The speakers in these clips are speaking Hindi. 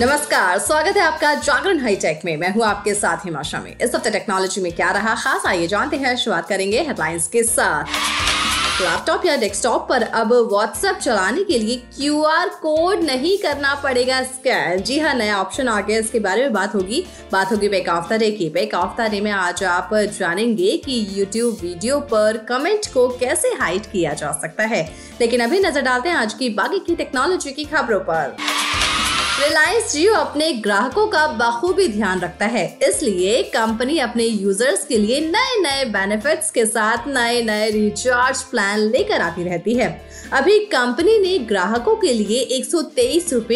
नमस्कार, स्वागत है आपका जागरण हाईटेक में। मैं हूँ आपके साथ हिमाशा में इस हफ़्ते टेक्नोलॉजी में क्या रहा खास, आइए जानते हैं, शुरुआत करेंगे हेडलाइंस के साथ। लैपटॉप या डेस्कटॉप पर अब व्हाट्सएप चलाने के लिए क्यूआर कोड नहीं करना पड़ेगा स्कैन जी हाँ नया ऑप्शन आ गया। इसके बारे में बात होगी। बात होगी बेक ऑफ़ डे की। बेक ऑफ़ डे में आज आप जानेंगे कि यूट्यूब वीडियो पर कमेंट को कैसे हाइड किया जा सकता है। लेकिन अभी नज़र डालते हैं आज की बाकी की टेक्नोलॉजी की खबरों पर। रिलायंस जियो अपने ग्राहकों का बखूबी ध्यान रखता है। इसलिए कंपनी अपने यूज़र्स के लिए नए नए बेनिफिट्स के साथ नए नए रिचार्ज प्लान लेकर आती रहती है। अभी कंपनी ने ग्राहकों के लिए एक सौ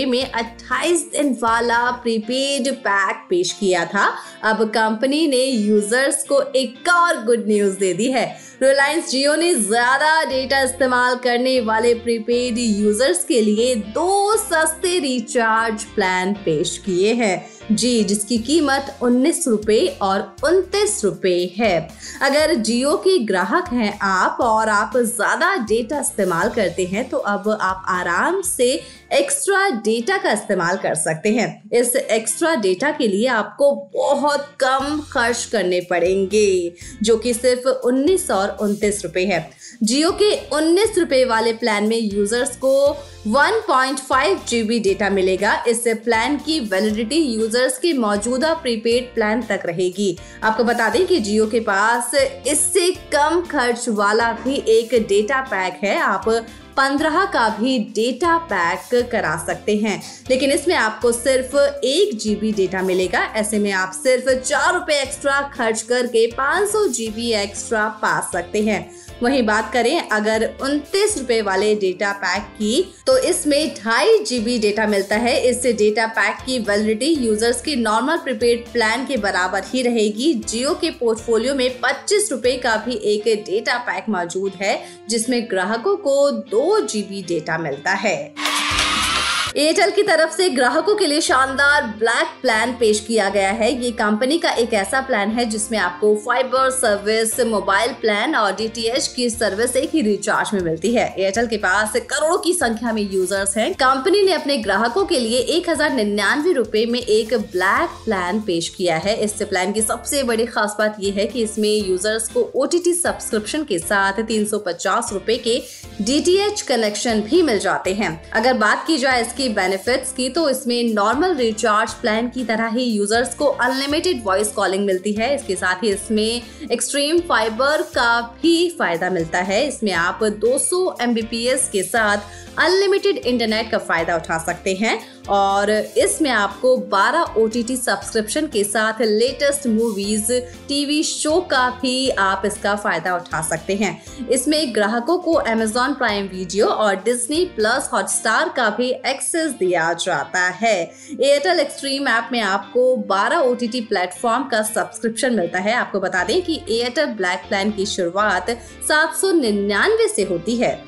में 28 दिन वाला प्रीपेड पैक पेश किया था। अब कंपनी ने यूज़र्स को एक और गुड न्यूज़ दे दी है। रिलायंस जियो ने ज़्यादा डेटा इस्तेमाल करने वाले प्रीपेड यूज़र्स के लिए दो सस्ते रिचार्ज प्लान पेश किए हैं। जी, जिसकी कीमत उन्नीस रुपए और उनतीस रुपए है। अगर जियो के ग्राहक हैं आप और आप ज़्यादा डेटा इस्तेमाल करते हैं तो अब आप आराम से एक्स्ट्रा डेटा का इस्तेमाल कर सकते हैं। इस एक्स्ट्रा डेटा के लिए आपको बहुत कम खर्च करने पड़ेंगे, जो कि सिर्फ़ उन्नीस और उनतीस रुपए है। जियो के उन्नीस रुपए वाले प्लान में यूज़र्स को वन पॉइंट 1.5 जीबी डेटा मिलेगा। इस प्लान की वैलिडिटी यूज़र्स के मौजूदा प्रीपेड प्लान तक रहेगी। आपको बता दें कि जियो के पास इससे कम खर्च वाला भी एक डेटा पैक है। आप पंद्रह का भी डेटा पैक करा सकते हैं। लेकिन इसमें आपको सिर्फ़ एक जीबी डेटा मिलेगा। ऐसे में आप सिर्फ़ चार रुपए एक्स्ट्रा खर्च करके पाँच सौ जीबी एक्स्ट्रा पा सकते हैं। वहीं बात करें अगर उनतीस रुपए वाले डेटा पैक की तो इसमें ढाई जीबी डेटा मिलता है। इससे डेटा पैक की वैलिडिटी यूज़र्स के नॉर्मल प्रीपेड प्लान के बराबर ही रहेगी। जियो के पोर्टफोलियो में पच्चीस रूपए का भी एक डेटा पैक मौजूद है, जिसमें ग्राहकों को दो जीबी डेटा मिलता है। एयरटेल की तरफ़ से ग्राहकों के लिए शानदार ब्लैक प्लान पेश किया गया है। ये कंपनी का एक ऐसा प्लान है जिसमें आपको फाइबर सर्विस मोबाइल प्लान और डीटीएच की सर्विस एक ही रिचार्ज में मिलती है। एयरटेल के पास करोड़ों की संख्या में यूज़र्स हैं। कंपनी ने अपने ग्राहकों के लिए एक हज़ार निन्यानवे रूपए में एक ब्लैक प्लान पेश किया है। इस प्लान की सबसे बड़ी खास बात यह है कि इसमें यूज़र्स को ओ सब्सक्रिप्शन के साथ तीन सौ के डीटीएच कनेक्शन भी मिल जाते हैं। अगर बात की जाए इसकी बेनिफिट्स की तो इसमें नॉर्मल रिचार्ज प्लान की तरह ही यूज़र्स को अनलिमिटेड वॉइस कॉलिंग मिलती है। इसके साथ ही इसमें एक्सट्रीम फाइबर का भी फ़ायदा मिलता है। इसमें आप 200 सौ के साथ अनलिमिटेड इंटरनेट का फ़ायदा उठा सकते हैं। और इसमें आपको 12 ओटीटी सब्सक्रिप्शन के साथ लेटेस्ट मूवीज़ टीवी शो का भी आप इसका फ़ायदा उठा सकते हैं। इसमें ग्राहकों को अमेजॉन प्राइम वीडियो और डिज्नी प्लस हॉटस्टार का भी एक्सेस दिया जाता है। एयरटेल एक्सट्रीम ऐप में आपको 12 ओ टी प्लेटफॉर्म का सब्सक्रिप्शन मिलता है। आपको बता दें कि एयरटेल ब्लैक प्लान की शुरुआत सात सौ निन्यानवे से होती है।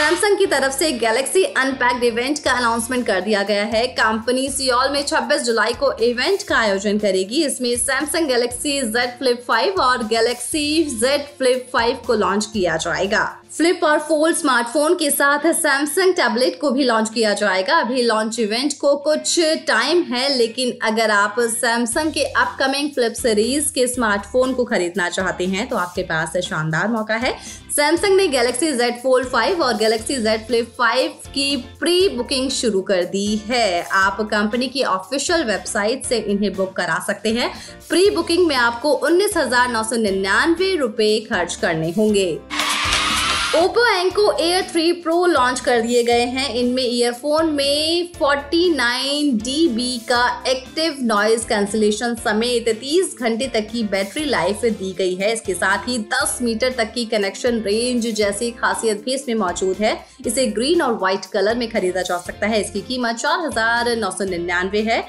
सैमसंग की तरफ़ से गैलेक्सी अनपैक्ड इवेंट का अनाउंसमेंट कर दिया गया है। कंपनी सियोल में 26 जुलाई को इवेंट का आयोजन करेगी। इसमें सैमसंग गैलेक्सी Z Flip 5 और गैलेक्सी Z Flip 5 को लॉन्च किया जाएगा। फ्लिप और फोल्ड स्मार्टफ़ोन के साथ सैमसंग टैबलेट को भी लॉन्च किया जाएगा। अभी लॉन्च इवेंट को कुछ टाइम है, लेकिन अगर आप सैमसंग के अपकमिंग फ्लिप सीरीज़ के स्मार्टफ़ोन को खरीदना चाहते हैं तो आपके पास शानदार मौका है। सैमसंग ने गैलेक्सी Z Fold 5 और गैलेक्सी Z Flip 5 की प्री बुकिंग शुरू कर दी है। आप कंपनी की ऑफिशियल वेबसाइट से इन्हें बुक करा सकते हैं। प्री बुकिंग में आपको उन्नीस हज़ार नौ सौ निन्यानवे रुपए खर्च करने होंगे। Oppo Enco Air three Pro launch कर दिए गए हैं। इनमें ईयरफोन में 49 dB का एक्टिव नॉइज़ कैंसिलेशन समेत 30 घंटे तक की बैटरी लाइफ दी गई है। इसके साथ ही 10 मीटर तक की कनेक्शन रेंज जैसी खासियत भी इसमें मौजूद है। इसे ग्रीन और व्हाइट कलर में खरीदा जा सकता है। इसकी कीमत चार हज़ार नौ सौ निन्यानवे है।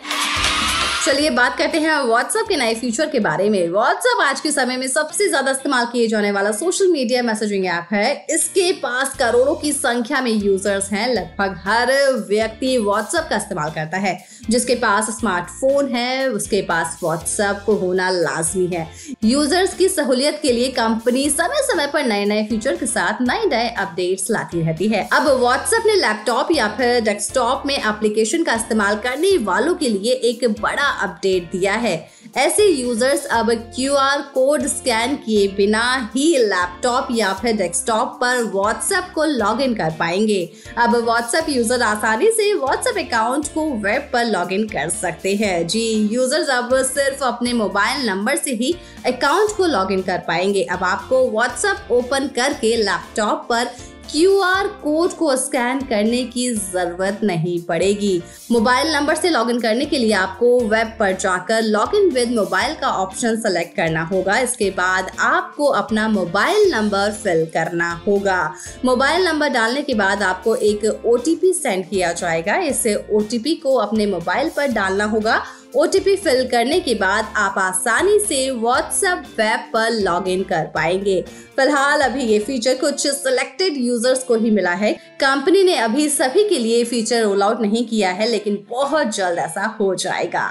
चलिए बात करते हैं व्हाट्सएप के नए फीचर के बारे में। व्हाट्सएप आज के समय में सबसे ज़्यादा इस्तेमाल किए जाने वाला सोशल मीडिया मैसेजिंग ऐप है। इसके पास करोड़ों की संख्या में यूज़र्स हैं। लगभग हर व्यक्ति व्हाट्सएप का इस्तेमाल करता है। जिसके पास स्मार्टफ़ोन है, उसके पास व्हाट्सएप होना लाजमी है। यूज़र्स की सहूलियत के लिए कंपनी समय समय पर नए नए फीचर के साथ नए नए अपडेट्स लाती रहती है। अब व्हाट्सएप ने लैपटॉप या फिर डेस्कटॉप में एप्लीकेशन का इस्तेमाल करने वालों के लिए एक बड़ा अपडेट दिया है। ऐसे यूज़र्स अब क्यूआर कोड स्कैन किए बिना ही लैपटॉप या फिर डेस्कटॉप पर व्हाट्सएप को लॉग कर पाएँगे। अब व्हाट्सएप यूज़र आसानी से व्हाट्सएप अकाउंट को वेब पर लॉग कर सकते हैं। जी यूज़र्स अब सिर्फ़ अपने मोबाइल नंबर से ही अकाउंट को लॉग कर पाएँगे। अब आपको व्हाट्सएप ओपन करके लैपटॉप पर क्यूआर कोड को स्कैन करने की ज़रूरत नहीं पड़ेगी। मोबाइल नंबर से लॉगिन करने के लिए आपको वेब पर जाकर लॉगिन विद मोबाइल का ऑप्शन सेलेक्ट करना होगा। इसके बाद आपको अपना मोबाइल नंबर फिल करना होगा। मोबाइल नंबर डालने के बाद आपको एक ओटीपी सेंड किया जाएगा। इसे ओटीपी को अपने मोबाइल पर डालना होगा। ओटीपी फिल करने के बाद आप आसानी से व्हाट्सएप वेब पर लॉगिन कर पाएँगे। फ़िलहाल अभी ये फीचर कुछ सिलेक्टेड यूज़र्स को ही मिला है। कंपनी ने अभी सभी के लिए फीचर रोल आउट नहीं किया है, लेकिन बहुत जल्द ऐसा हो जाएगा।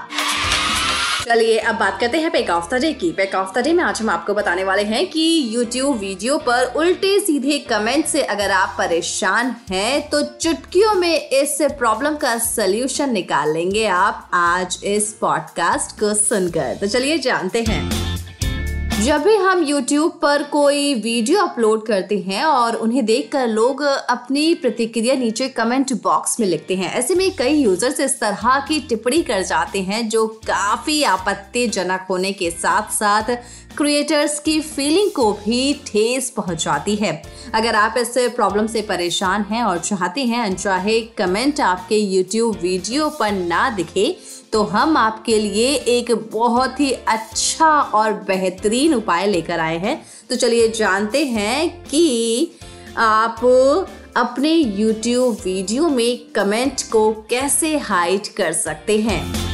चलिए, अब बात करते हैं पैक ऑफ़ द डे की। पैक ऑफ़ द डे में आज हम आपको बताने वाले हैं कि YouTube वीडियो पर उल्टे सीधे कमेंट से अगर आप परेशान हैं तो चुटकियों में इस प्रॉब्लम का सलूशन निकाल लेंगे आप आज इस पॉडकास्ट को सुनकर। तो चलिए, जानते हैं। जब भी हम YouTube पर कोई वीडियो अपलोड करते हैं और उन्हें देखकर लोग अपनी प्रतिक्रिया नीचे कमेंट बॉक्स में लिखते हैं, ऐसे में कई यूज़र्स इस तरह की टिप्पणी कर जाते हैं जो काफ़ी आपत्तिजनक होने के साथ साथ क्रिएटर्स की फीलिंग को भी ठेस पहुंचाती है। अगर आप इस प्रॉब्लम से परेशान हैं और चाहते हैं, चाहे कमेंट आपके यूट्यूब वीडियो पर ना दिखे तो हम आपके लिए एक बहुत ही अच्छा और बेहतरीन उपाय लेकर आए हैं। तो चलिए जानते हैं कि आप अपने YouTube वीडियो में कमेंट को कैसे हाइड कर सकते हैं।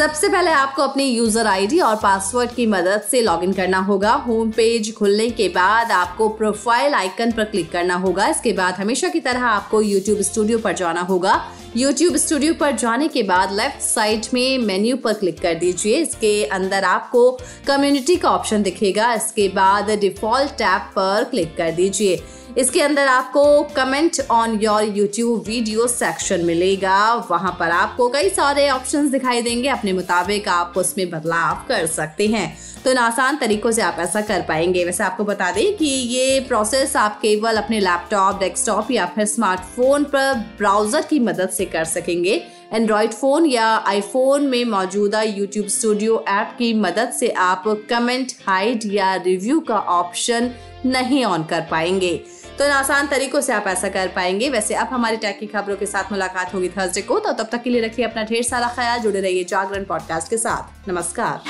सबसे पहले आपको अपनी यूज़र आईडी और पासवर्ड की मदद से लॉगिन करना होगा। होम पेज खुलने के बाद आपको प्रोफ़ाइल आइकन पर क्लिक करना होगा। इसके बाद हमेशा की तरह आपको यूट्यूब स्टूडियो पर जाना होगा। यूट्यूब स्टूडियो पर जाने के बाद लेफ़्ट साइड में मेन्यू पर क्लिक कर दीजिए। इसके अंदर आपको कम्युनिटी का ऑप्शन दिखेगा। इसके बाद डिफ़ॉल्ट टैब पर क्लिक कर दीजिए। इसके अंदर आपको comment on your YouTube video section मिलेगा। वहाँ पर आपको कई सारे ऑप्शंस दिखाई देंगे। अपने मुताबिक आप उसमें बदलाव कर सकते हैं। तो इन आसान तरीकों से आप ऐसा कर पाएँगे। वैसे आपको बता दें कि ये प्रोसेस आप केवल अपने लैपटॉप डेस्कटॉप या फिर स्मार्टफ़ोन पर ब्राउज़र की मदद से कर सकेंगे। एंड्रॉयड फ़ोन या आईफोन में मौजूदा यूट्यूब स्टूडियो ऐप की मदद से आप कमेंट हाइड या रिव्यू का ऑप्शन नहीं ऑन कर पाएँगे। तो इन आसान तरीकों से आप ऐसा कर पाएँगे। वैसे अब हमारी टैक की खबरों के साथ मुलाकात होगी थर्सडे को। तो तब तक के लिए रखिए अपना ढेर सारा ख्याल। जुड़े रहिए जागरण पॉडकास्ट के साथ। नमस्कार।